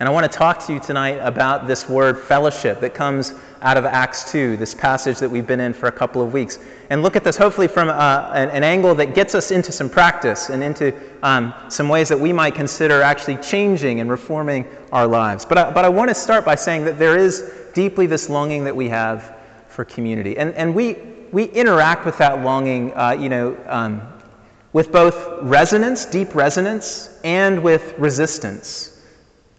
And I want to talk to you tonight about this word fellowship that comes out of Acts 2, this passage that we've been in for a couple of weeks. And look at this hopefully from uh, an, an, angle that gets us into some practice and into um, some ways that we might consider actually changing and reforming our lives. But I, but I want to start by saying that there is deeply this longing that we have for community. And, and we, we interact with that longing, uh, you know, um, with both resonance, deep resonance, and with resistance.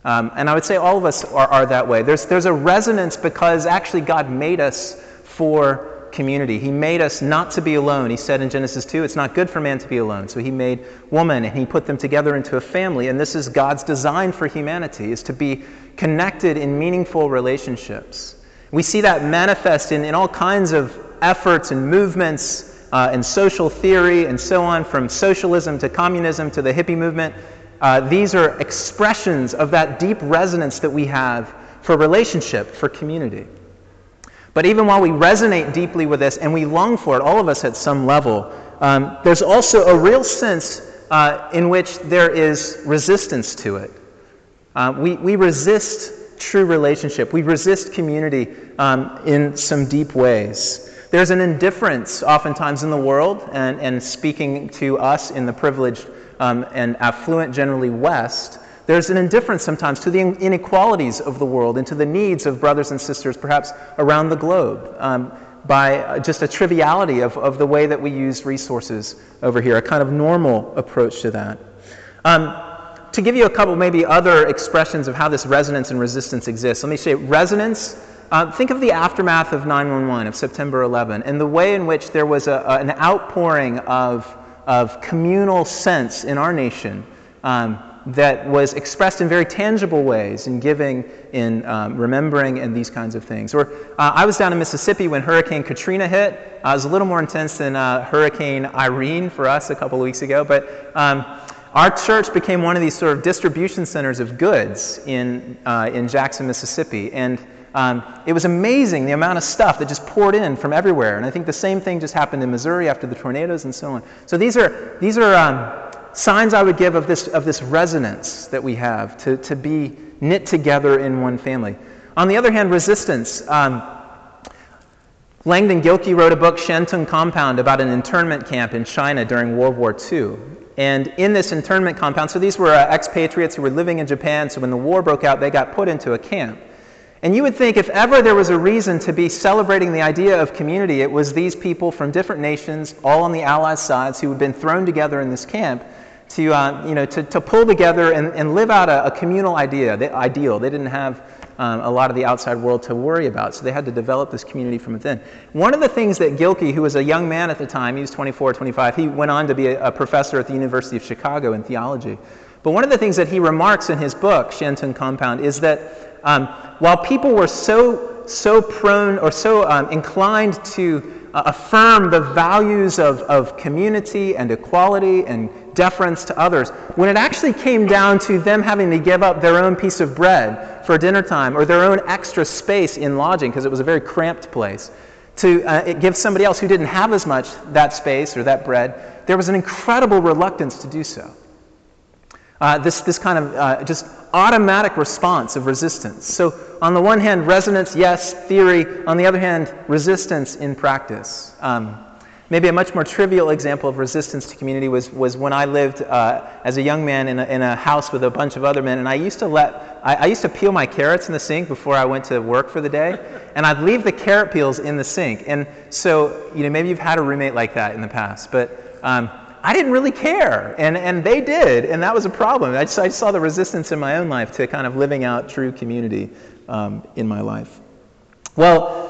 Um, and I would say all of us are, are that way. There's, there's a resonance because actually God made us for community. He made us not to be alone. He said in Genesis 2, it's not good for man to be alone. So he made woman and he put them together into a family. And this is God's design for humanity, is to be connected in meaningful relationships. We see that manifest in, in all kinds of efforts and movements uh, and social theory and so on, from socialism to communism to the hippie movement. Uh, these are expressions of that deep resonance that we have for relationship, for community. But even while we resonate deeply with this and we long for it, all of us at some level, um, there's also a real sense uh, in which there is resistance to it. Uh, we, we resist true relationship, we resist community um, in some deep ways. There's an indifference oftentimes in the world, and, and speaking to us in the privileged um, and affluent, generally West, there's an indifference sometimes to the inequalities of the world and to the needs of brothers and sisters, perhaps around the globe, um, by uh, just a triviality of, of the way that we use resources over here, a kind of normal approach to that. Um, to give you a couple, maybe other expressions of how this resonance and resistance exists, let me say resonance. Uh, think of the aftermath of 911, of September 11, and the way in which there was a, a, an outpouring of of communal sense in our nation um, that was expressed in very tangible ways in giving, in um, remembering, and these kinds of things. Or uh, I was down in Mississippi when Hurricane Katrina hit. Uh, it was a little more intense than uh, Hurricane Irene for us a couple of weeks ago, but um, our church became one of these sort of distribution centers of goods in, uh, in Jackson, Mississippi. And um, it was amazing the amount of stuff that just poured in from everywhere. And I think the same thing just happened in Missouri after the tornadoes and so on. So these are, these are um, signs I would give of this, of this resonance that we have to, to be knit together in one family. On the other hand, resistance. Um, Langdon Gilkey wrote a book, Shantung Compound, about an internment camp in China during World War II. And in this internment compound, so these were uh, expatriates who were living in Japan, so when the war broke out, they got put into a camp. And you would think if ever there was a reason to be celebrating the idea of community, it was these people from different nations, all on the Allies' sides, who had been thrown together in this camp to, uh, you know, to, to pull together and, and live out a, a communal idea, the ideal. They didn't have um, a lot of the outside world to worry about, so they had to develop this community from within. One of the things that Gilkey, who was a young man at the time, he was 24, 25, he went on to be a, a professor at the University of Chicago in theology. But one of the things that he remarks in his book, Shantung Compound, is that um, while people were so, so prone or so um, inclined to uh, affirm the values of, of community and equality and deference to others, when it actually came down to them having to give up their own piece of bread for dinner time or their own extra space in lodging, because it was a very cramped place, to uh, give somebody else who didn't have as much that space or that bread, there was an incredible reluctance to do so. Uh, this, this kind of uh, just automatic response of resistance. So, on the one hand, resonance, yes, theory. On the other hand, resistance in practice. Um, maybe a much more trivial example of resistance to community was, was when I lived uh, as a young man in a, in a house with a bunch of other men, and I used to let I, I, used to peel my carrots in the sink before I went to work for the day, and I'd leave the carrot peels in the sink. And so, you know, maybe you've had a roommate like that in the past, but um, I didn't really care, and, and they did, and that was a problem. I, just, I saw the resistance in my own life to kind of living out true community um, in my life. Well,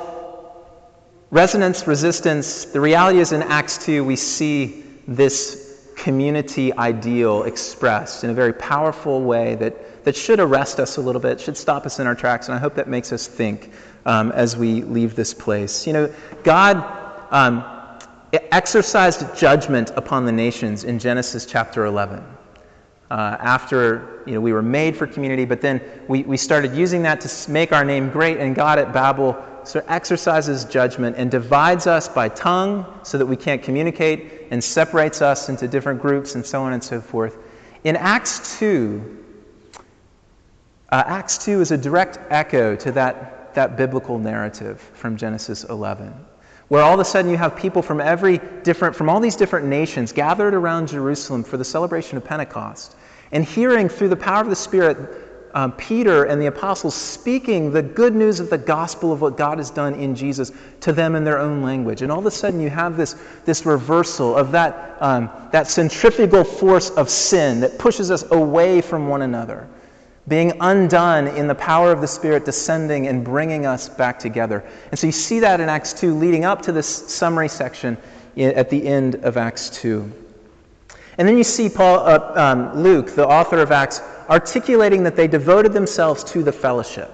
resonance, resistance, the reality is in Acts 2, we see this community ideal expressed in a very powerful way that, that should arrest us a little bit, should stop us in our tracks, and I hope that makes us think um, as we leave this place. You know, God. Um, exercised judgment upon the nations in Genesis chapter 11. Uh, after you know, we were made for community, but then we, we started using that to make our name great, and God at Babel so exercises judgment and divides us by tongue so that we can't communicate and separates us into different groups and so on and so forth. In Acts 2, Uh, Acts 2 is a direct echo to that, that biblical narrative from Genesis 11, where all of a sudden you have people from every different, from all these different nations gathered around Jerusalem for the celebration of Pentecost and hearing through the power of the Spirit um, Peter and the apostles speaking the good news of the gospel of what God has done in Jesus to them in their own language. And all of a sudden, you have this, this reversal of that, um, that centrifugal force of sin that pushes us away from one another, being undone in the power of the Spirit descending and bringing us back together. And so you see that in Acts 2, leading up to this summary section at the end of Acts 2. And then you see Paul, uh, um, Luke, the author of Acts, articulating that they devoted themselves to the fellowship.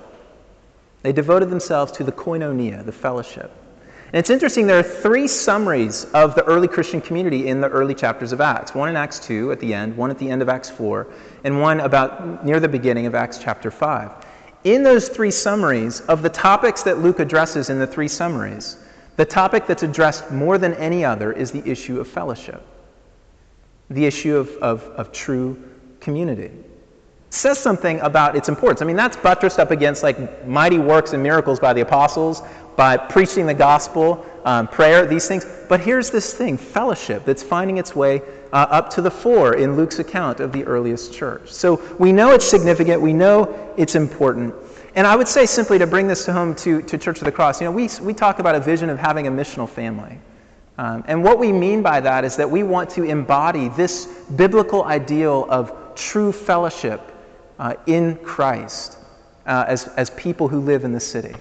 They devoted themselves to the koinonia, the fellowship. And it's interesting, there are three summaries of the early Christian community in the early chapters of Acts one in Acts 2 at the end, one at the end of Acts 4, and one about near the beginning of Acts chapter 5. In those three summaries, of the topics that Luke addresses in the three summaries, the topic that's addressed more than any other is the issue of fellowship the issue of, of, of true community. says something about its importance. I mean, that's buttressed up against like mighty works and miracles by the apostles, by preaching the gospel, um, prayer, these things. But here's this thing fellowship that's finding its way uh, up to the fore in Luke's account of the earliest church. So we know it's significant, we know it's important. And I would say simply to bring this home to, to Church of the Cross, you know, we, we talk about a vision of having a missional family. Um, and what we mean by that is that we want to embody this biblical ideal of true fellowship uh, in Christ uh, as, as people who live in the city.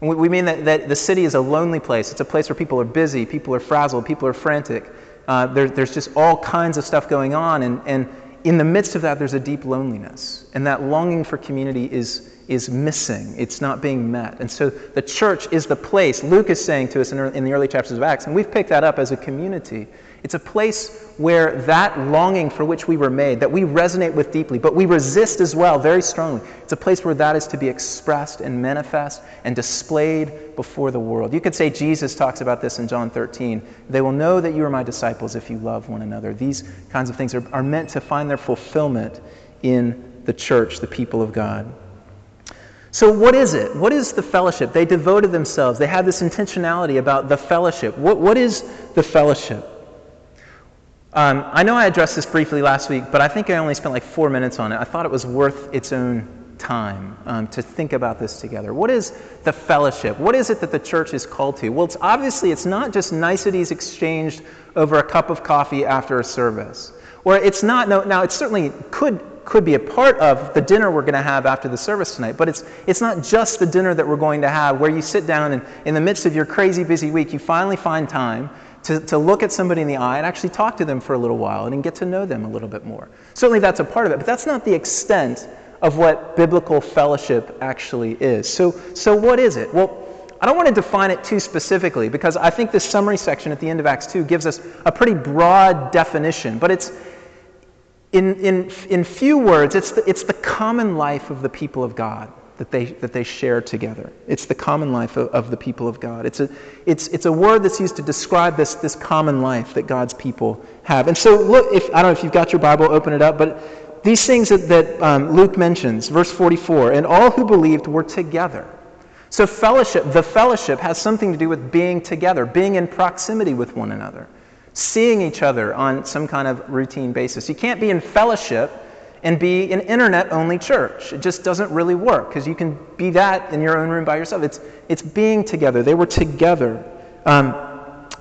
And we, we mean that, that the city is a lonely place. It's a place where people are busy, people are frazzled, people are frantic. Uh, there, there's just all kinds of stuff going on. And, and in the midst of that, there's a deep loneliness. And that longing for community is, is missing. It's not being met. And so the church is the place, Luke is saying to us in, in the early chapters of Acts, and we've picked that up as a community. It's a place where that longing for which we were made, that we resonate with deeply, but we resist as well very strongly. It's a place where that is to be expressed and manifest and displayed before the world. You could say Jesus talks about this in John 13. They will know that you are my disciples if you love one another. These kinds of things are, are meant to find their fulfillment in the church, the people of God. So, what is it? What is the fellowship? They devoted themselves. They had this intentionality about the fellowship. What, what is the fellowship? Um, I know I addressed this briefly last week, but I think I only spent like four minutes on it. I thought it was worth its own time um, to think about this together. What is the fellowship? What is it that the church is called to? Well, it's obviously it's not just niceties exchanged over a cup of coffee after a service, or it's not. No, now it certainly could could be a part of the dinner we're going to have after the service tonight. But it's, it's not just the dinner that we're going to have where you sit down and in the midst of your crazy busy week, you finally find time to, to look at somebody in the eye and actually talk to them for a little while and get to know them a little bit more. Certainly that's a part of it, but that's not the extent of what biblical fellowship actually is. So, so what is it? Well, I don't want to define it too specifically because I think this summary section at the end of Acts 2 gives us a pretty broad definition, but it's, in, in, in few words, it's the, it's the common life of the people of God that they, that they share together. It's the common life of, of the people of God. It's a, it's, it's a word that's used to describe this, this common life that God's people have. And so, look, if, I don't know if you've got your Bible, open it up, but these things that, that um, Luke mentions, verse 44, and all who believed were together. So, fellowship, the fellowship has something to do with being together, being in proximity with one another seeing each other on some kind of routine basis. You can't be in fellowship and be an internet only church. It just doesn't really work because you can be that in your own room by yourself. It's, it's being together. They were together. Um,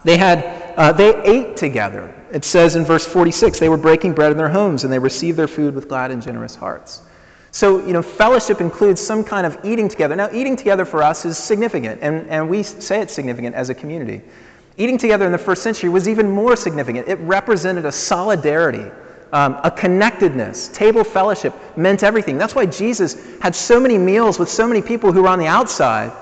they, had, uh, they ate together. It says in verse 46 they were breaking bread in their homes and they received their food with glad and generous hearts. So, you know, fellowship includes some kind of eating together. Now, eating together for us is significant, and, and we say it's significant as a community. Eating together in the first century was even more significant. It represented a solidarity, um, a connectedness. Table fellowship meant everything. That's why Jesus had so many meals with so many people who were on the outside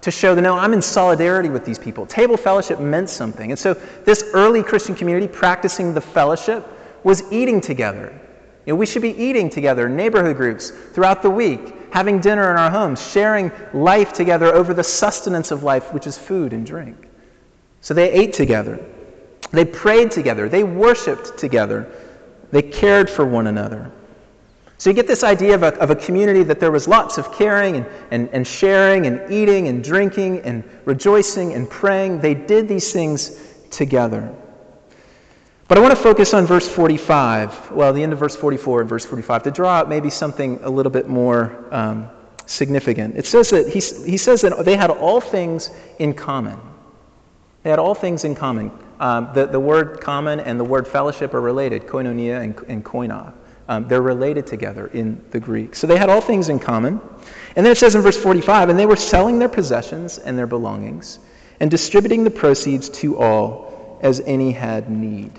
to show that no, I'm in solidarity with these people. Table fellowship meant something. And so this early Christian community practicing the fellowship was eating together. You know, we should be eating together, neighborhood groups throughout the week, having dinner in our homes, sharing life together over the sustenance of life, which is food and drink. So they ate together. They prayed together. They worshiped together. They cared for one another. So you get this idea of a, of a community that there was lots of caring and, and, and sharing and eating and drinking and rejoicing and praying. They did these things together. But I want to focus on verse 45, well, the end of verse 44 and verse 45, to draw out maybe something a little bit more um, significant. It says that he, he says that they had all things in common. They had all things in common. Um, the, the word common and the word fellowship are related, koinonia and, and koina. Um, they're related together in the Greek. So they had all things in common. And then it says in verse 45 and they were selling their possessions and their belongings and distributing the proceeds to all as any had need.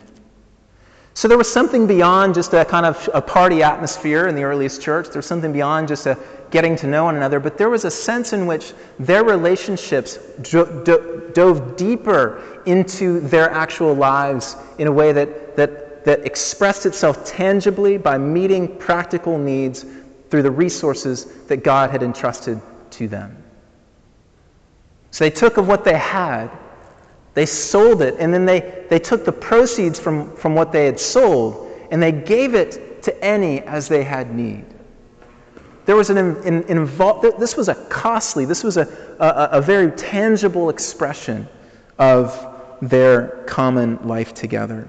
So there was something beyond just a kind of a party atmosphere in the earliest church. There was something beyond just a getting to know one another, but there was a sense in which their relationships do- do- dove deeper into their actual lives in a way that, that that expressed itself tangibly by meeting practical needs through the resources that God had entrusted to them. So they took of what they had, they sold it, and then they, they took the proceeds from, from what they had sold and they gave it to any as they had need. There was an, an, an this was a costly, this was a, a, a very tangible expression of their common life together.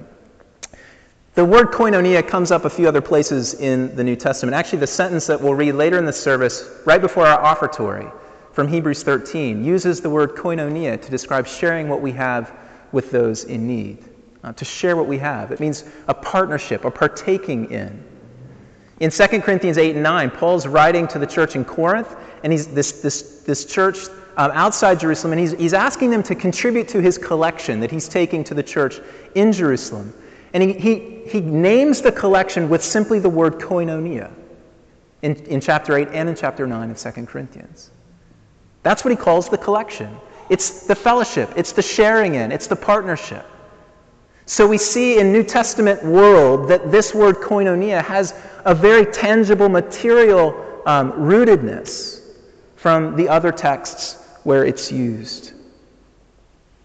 The word koinonia comes up a few other places in the New Testament. Actually, the sentence that we'll read later in the service, right before our offertory, from Hebrews 13, uses the word koinonia to describe sharing what we have with those in need. Uh, to share what we have. It means a partnership, a partaking in. In 2 Corinthians 8 and 9, Paul's writing to the church in Corinth, and he's this, this, this church um, outside Jerusalem, and he's, he's asking them to contribute to his collection that he's taking to the church in Jerusalem. And he, he, he names the collection with simply the word koinonia in, in chapter 8 and in chapter 9 of 2 Corinthians. That's what he calls the collection. It's the fellowship, it's the sharing in, it's the partnership. So we see in New Testament world that this word koinonia has a very tangible material um, rootedness from the other texts where it's used.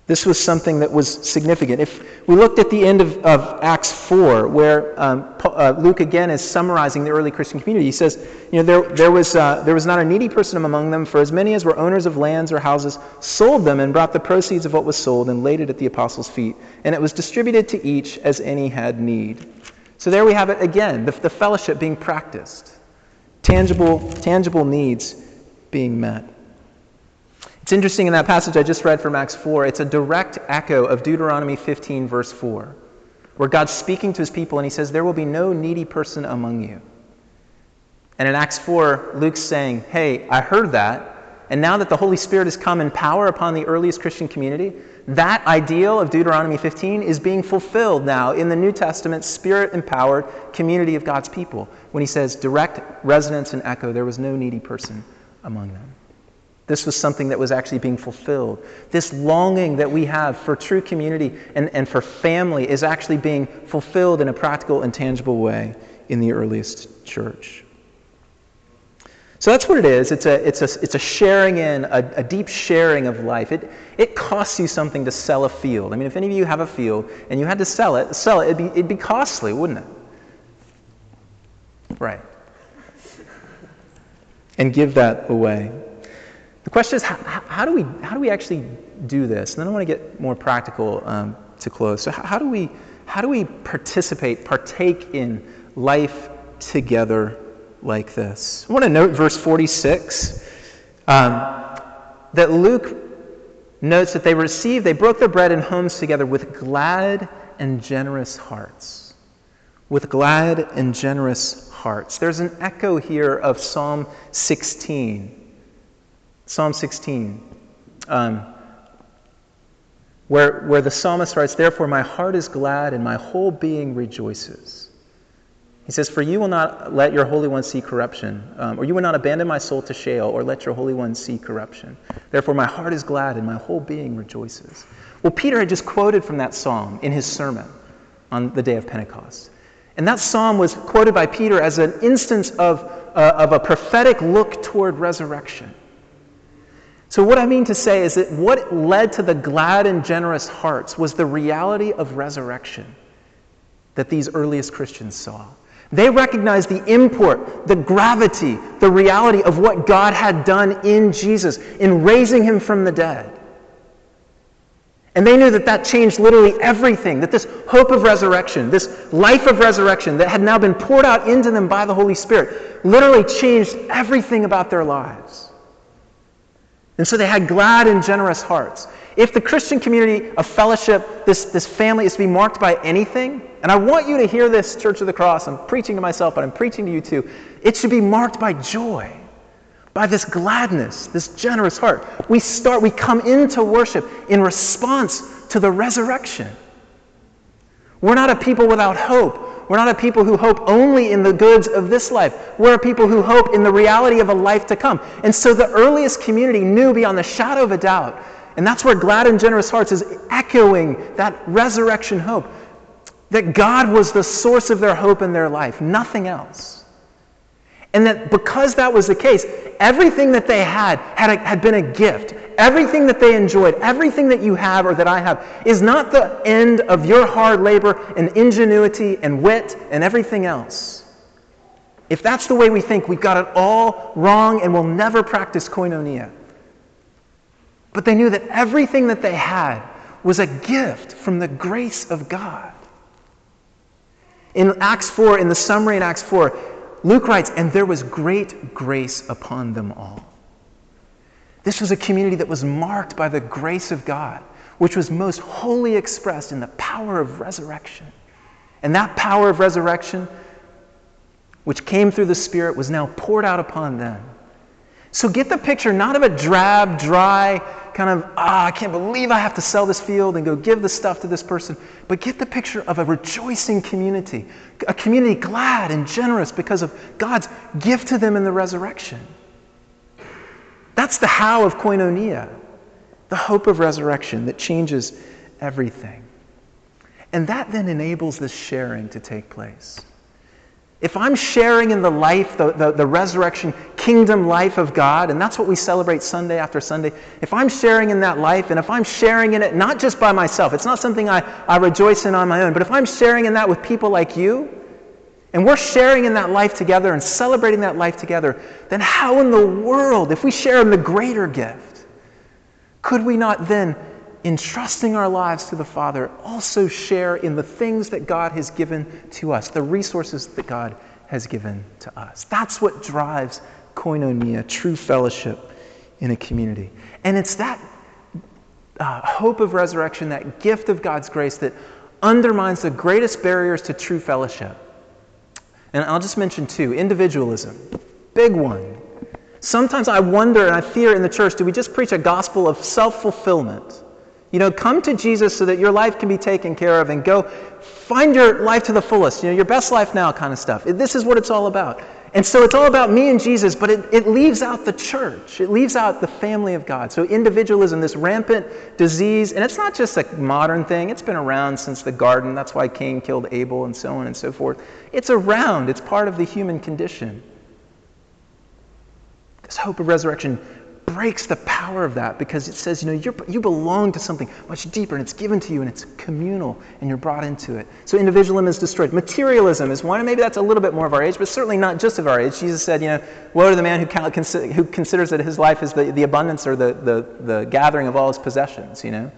This was something that was significant. If we looked at the end of, of Acts 4, where um, uh, Luke again is summarizing the early Christian community, he says, you know, there, there, was, uh, there was not a needy person among them, for as many as were owners of lands or houses sold them and brought the proceeds of what was sold and laid it at the apostles' feet. And it was distributed to each as any had need. So there we have it again, the, the fellowship being practiced, tangible, tangible needs being met. It's interesting in that passage I just read from Acts 4, it's a direct echo of Deuteronomy 15, verse 4, where God's speaking to his people and he says, There will be no needy person among you. And in Acts 4, Luke's saying, Hey, I heard that. And now that the Holy Spirit has come in power upon the earliest Christian community, that ideal of Deuteronomy 15 is being fulfilled now in the New Testament spirit empowered community of God's people when he says, direct resonance and echo, there was no needy person among them. This was something that was actually being fulfilled. This longing that we have for true community and, and for family is actually being fulfilled in a practical and tangible way in the earliest church. So that's what it is. It's a, it's a, it's a sharing in, a, a, deep sharing of life. It, it costs you something to sell a field. I mean, if any of you have a field and you had to sell it, sell it, it'd be, it'd be costly, wouldn't it? Right. And give that away. The question is, how, how, do, we, how do we actually do this? And then I want to get more practical um, to close. So, how, do we, how do we participate, partake in life together like this? I want to note verse 46 um, that Luke notes that they received, they broke their bread in homes together with glad and generous hearts. With glad and generous hearts. There's an echo here of Psalm 16 Psalm 16, um, where, where the psalmist writes, Therefore, my heart is glad and my whole being rejoices. He says, For you will not let your Holy One see corruption, um, or you will not abandon my soul to Sheol, or let your Holy One see corruption. Therefore, my heart is glad and my whole being rejoices. Well, Peter had just quoted from that psalm in his sermon on the day of Pentecost. And that psalm was quoted by Peter as an instance of, uh, of a prophetic look toward resurrection. So, what I mean to say is that what led to the glad and generous hearts was the reality of resurrection that these earliest Christians saw. They recognized the import, the gravity, the reality of what God had done in Jesus in raising him from the dead. And they knew that that changed literally everything, that this hope of resurrection, this life of resurrection that had now been poured out into them by the Holy Spirit, literally changed everything about their lives. And so they had glad and generous hearts. If the Christian community of fellowship, this, this family, is to be marked by anything, and I want you to hear this, Church of the Cross, I'm preaching to myself, but I'm preaching to you too, it should be marked by joy by this gladness, this generous heart. We start, we come into worship in response to the resurrection. We're not a people without hope. We're not a people who hope only in the goods of this life. We're a people who hope in the reality of a life to come. And so the earliest community knew beyond the shadow of a doubt. And that's where Glad and Generous Hearts is echoing that resurrection hope. That God was the source of their hope in their life, nothing else. And that because that was the case, everything that they had had, a, had been a gift. Everything that they enjoyed, everything that you have or that I have, is not the end of your hard labor and ingenuity and wit and everything else. If that's the way we think, we've got it all wrong and we'll never practice koinonia. But they knew that everything that they had was a gift from the grace of God. In Acts 4, in the summary in Acts 4, Luke writes, and there was great grace upon them all. This was a community that was marked by the grace of God, which was most wholly expressed in the power of resurrection. And that power of resurrection, which came through the Spirit, was now poured out upon them. So get the picture not of a drab, dry, kind of, ah, I can't believe I have to sell this field and go give the stuff to this person. But get the picture of a rejoicing community, a community glad and generous because of God's gift to them in the resurrection. That's the how of koinonia, the hope of resurrection that changes everything. And that then enables this sharing to take place. If I'm sharing in the life, the, the, the, resurrection kingdom life of God, and that's what we celebrate Sunday after Sunday, if I'm sharing in that life, and if I'm sharing in it not just by myself, it's not something I, I rejoice in on my own, but if I'm sharing in that with people like you, and we're sharing in that life together and celebrating that life together, then how in the world, if we share in the greater gift, could we not then entrusting our lives to the Father, also share in the things that God has given to us, the resources that God has given to us. That's what drives koinonia, true fellowship in a community. And it's that uh, hope of resurrection, that gift of God's grace that undermines the greatest barriers to true fellowship. And I'll just mention two individualism, big one. Sometimes I wonder and I fear in the church do we just preach a gospel of self fulfillment? You know, come to Jesus so that your life can be taken care of and go find your life to the fullest, you know, your best life now kind of stuff. This is what it's all about. And so it's all about me and Jesus, but it, it leaves out the church. It leaves out the family of God. So individualism, this rampant disease, and it's not just a modern thing, it's been around since the garden. That's why Cain killed Abel and so on and so forth. It's around, it's part of the human condition. This hope of resurrection breaks the power of that because it says, you know, you you belong to something much deeper and it's given to you and it's communal and you're brought into it. So individualism is destroyed. Materialism is one, and maybe that's a little bit more of our age, but certainly not just of our age. Jesus said, you know, woe to the man who, who considers that his life is the, the abundance or the, the, the gathering of all his possessions, you know.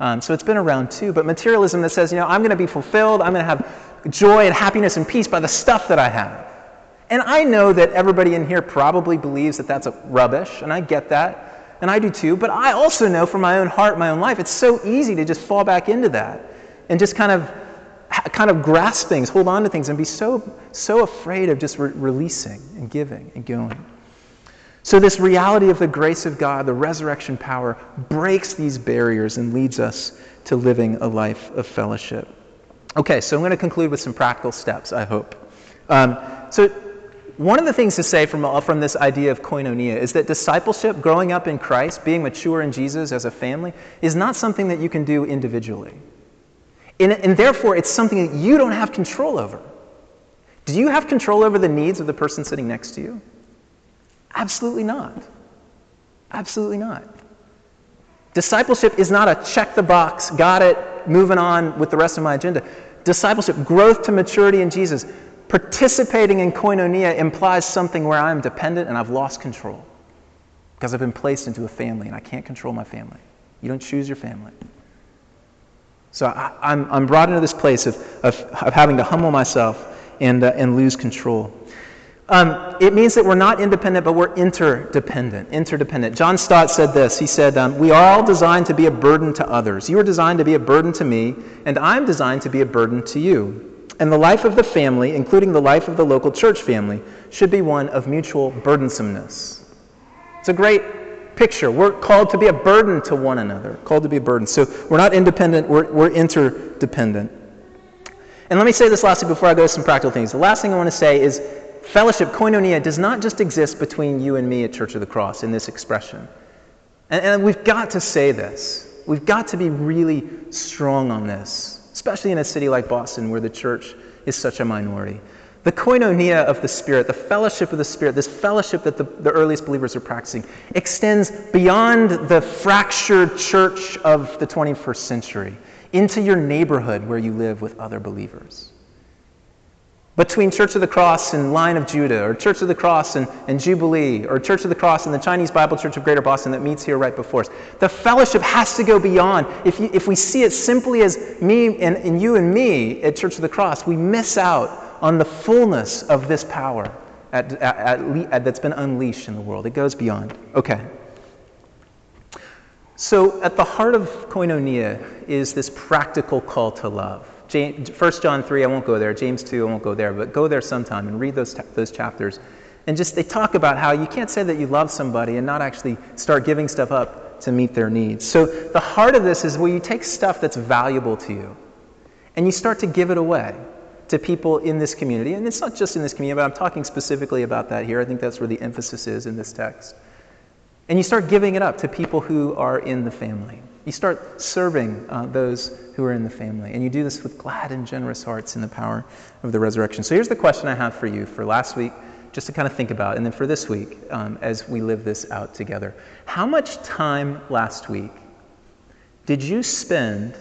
Um, so it's been around too. But materialism that says, you know, I'm going to be fulfilled, I'm going to have joy and happiness and peace by the stuff that I have. And I know that everybody in here probably believes that that's rubbish, and I get that, and I do too. But I also know from my own heart, my own life, it's so easy to just fall back into that and just kind of kind of grasp things, hold on to things, and be so so afraid of just re- releasing and giving and going. So this reality of the grace of God, the resurrection power, breaks these barriers and leads us to living a life of fellowship. Okay, so I'm going to conclude with some practical steps. I hope. Um, so one of the things to say from, from this idea of koinonia is that discipleship, growing up in Christ, being mature in Jesus as a family, is not something that you can do individually. And, and therefore, it's something that you don't have control over. Do you have control over the needs of the person sitting next to you? Absolutely not. Absolutely not. Discipleship is not a check the box, got it, moving on with the rest of my agenda. Discipleship, growth to maturity in Jesus, participating in koinonia implies something where I am dependent and I've lost control because I've been placed into a family and I can't control my family. You don't choose your family. So I, am I'm, I'm brought into this place of, of, of having to humble myself and, uh, and lose control. Um, it means that we're not independent, but we're interdependent. Interdependent. John Stott said this. He said, um, We are all designed to be a burden to others. You are designed to be a burden to me, and I'm designed to be a burden to you. And the life of the family, including the life of the local church family, should be one of mutual burdensomeness. It's a great picture. We're called to be a burden to one another, called to be a burden. So we're not independent, we're, we're interdependent. And let me say this lastly before I go to some practical things. The last thing I want to say is fellowship, koinonia, does not just exist between you and me at Church of the Cross in this expression. And, and we've got to say this. We've got to be really strong on this, especially in a city like Boston where the church is such a minority. The koinonia of the Spirit, the fellowship of the Spirit, this fellowship that the, the earliest believers are practicing, extends beyond the fractured church of the 21st century into your neighborhood where you live with other believers. Between Church of the Cross and Lion of Judah, or Church of the Cross and, and Jubilee, or Church of the Cross and the Chinese Bible Church of Greater Boston that meets here right before us. The fellowship has to go beyond. If, you, if we see it simply as me and, and you and me at Church of the Cross, we miss out on the fullness of this power at, at, at, that's been unleashed in the world. It goes beyond. Okay. So, at the heart of koinonia is this practical call to love. James, 1 John 3, I won't go there. James 2, I won't go there. But go there sometime and read those, those chapters. And just they talk about how you can't say that you love somebody and not actually start giving stuff up to meet their needs. So, the heart of this is where you take stuff that's valuable to you and you start to give it away to people in this community. And it's not just in this community, but I'm talking specifically about that here. I think that's where the emphasis is in this text. And you start giving it up to people who are in the family. You start serving uh, those who are in the family. And you do this with glad and generous hearts in the power of the resurrection. So here's the question I have for you for last week, just to kind of think about, and then for this week um, as we live this out together. How much time last week did you spend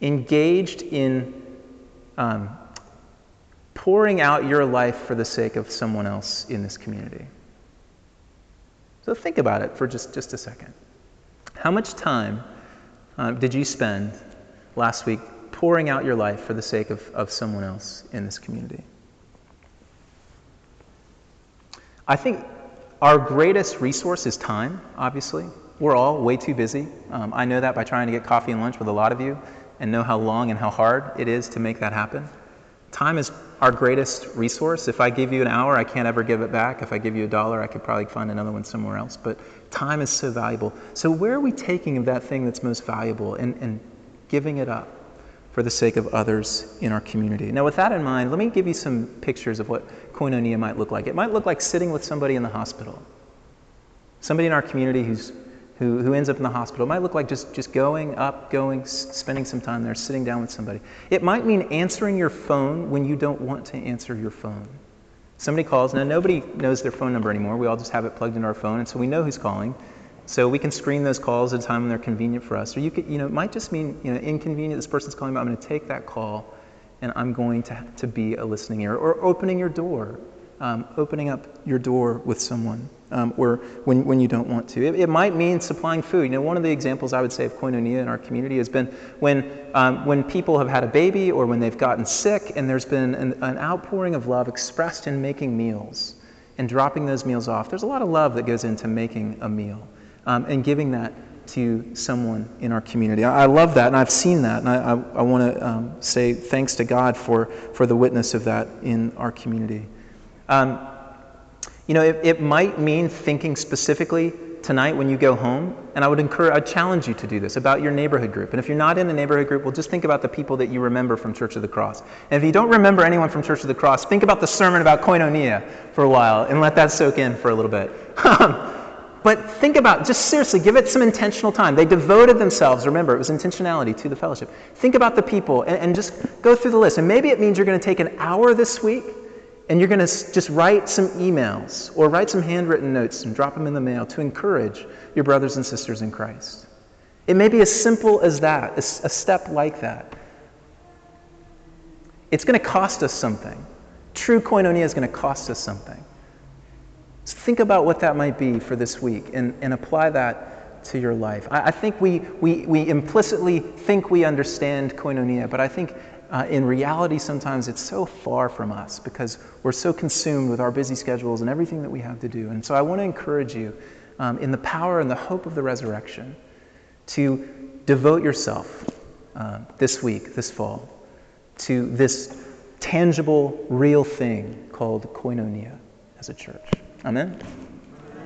engaged in um, pouring out your life for the sake of someone else in this community. So think about it for just, just a second. How much time uh, did you spend last week pouring out your life for the sake of, of someone else in this community? I think our greatest resource is time, obviously. We're all way too busy. Um, I know that by trying to get coffee and lunch with a lot of you and know how long and how hard it is to make that happen. Time is our greatest resource. If I give you an hour, I can't ever give it back. If I give you a dollar, I could probably find another one somewhere else. But time is so valuable. So, where are we taking of that thing that's most valuable and, and giving it up for the sake of others in our community? Now, with that in mind, let me give you some pictures of what koinonia might look like. It might look like sitting with somebody in the hospital, somebody in our community who's who, who ends up in the hospital. It might look like just, just going up, going, spending some time there, sitting down with somebody. It might mean answering your phone when you don't want to answer your phone. Somebody calls. Now, nobody knows their phone number anymore. We all just have it plugged into our phone, and so we know who's calling. So we can screen those calls at a time when they're convenient for us. Or you could, you know, it might just mean, you know, inconvenient. This person's calling, but I'm going to take that call, and I'm going to, to be a listening ear. Or opening your door, um, opening up your door with someone um, or when, when you don't want to. It, it, might mean supplying food. You know, one of the examples I would say of koinonia in our community has been when, um, when people have had a baby or when they've gotten sick and there's been an, an outpouring of love expressed in making meals and dropping those meals off. There's a lot of love that goes into making a meal um, and giving that to someone in our community. I, I, love that, and I've seen that, and I, I, I want to um, say thanks to God for, for the witness of that in our community. Um, you know, it, it might mean thinking specifically tonight when you go home, and I would encourage, I'd challenge you to do this about your neighborhood group. And if you're not in a neighborhood group, well, just think about the people that you remember from Church of the Cross. And if you don't remember anyone from Church of the Cross, think about the sermon about koinonia for a while and let that soak in for a little bit. but think about, just seriously, give it some intentional time. They devoted themselves, remember, it was intentionality to the fellowship. Think about the people and, and just go through the list. And maybe it means you're going to take an hour this week and you're going to just write some emails or write some handwritten notes and drop them in the mail to encourage your brothers and sisters in Christ. It may be as simple as that, a step like that. It's going to cost us something. True koinonia is going to cost us something. So think about what that might be for this week and, and apply that to your life. I, I think we, we, we implicitly think we understand koinonia, but I think uh, in reality, sometimes it's so far from us because we're so consumed with our busy schedules and everything that we have to do. And so I want to encourage you um, in the power and the hope of the resurrection to devote yourself uh, this week, this fall, to this tangible, real thing called koinonia as a church. Amen?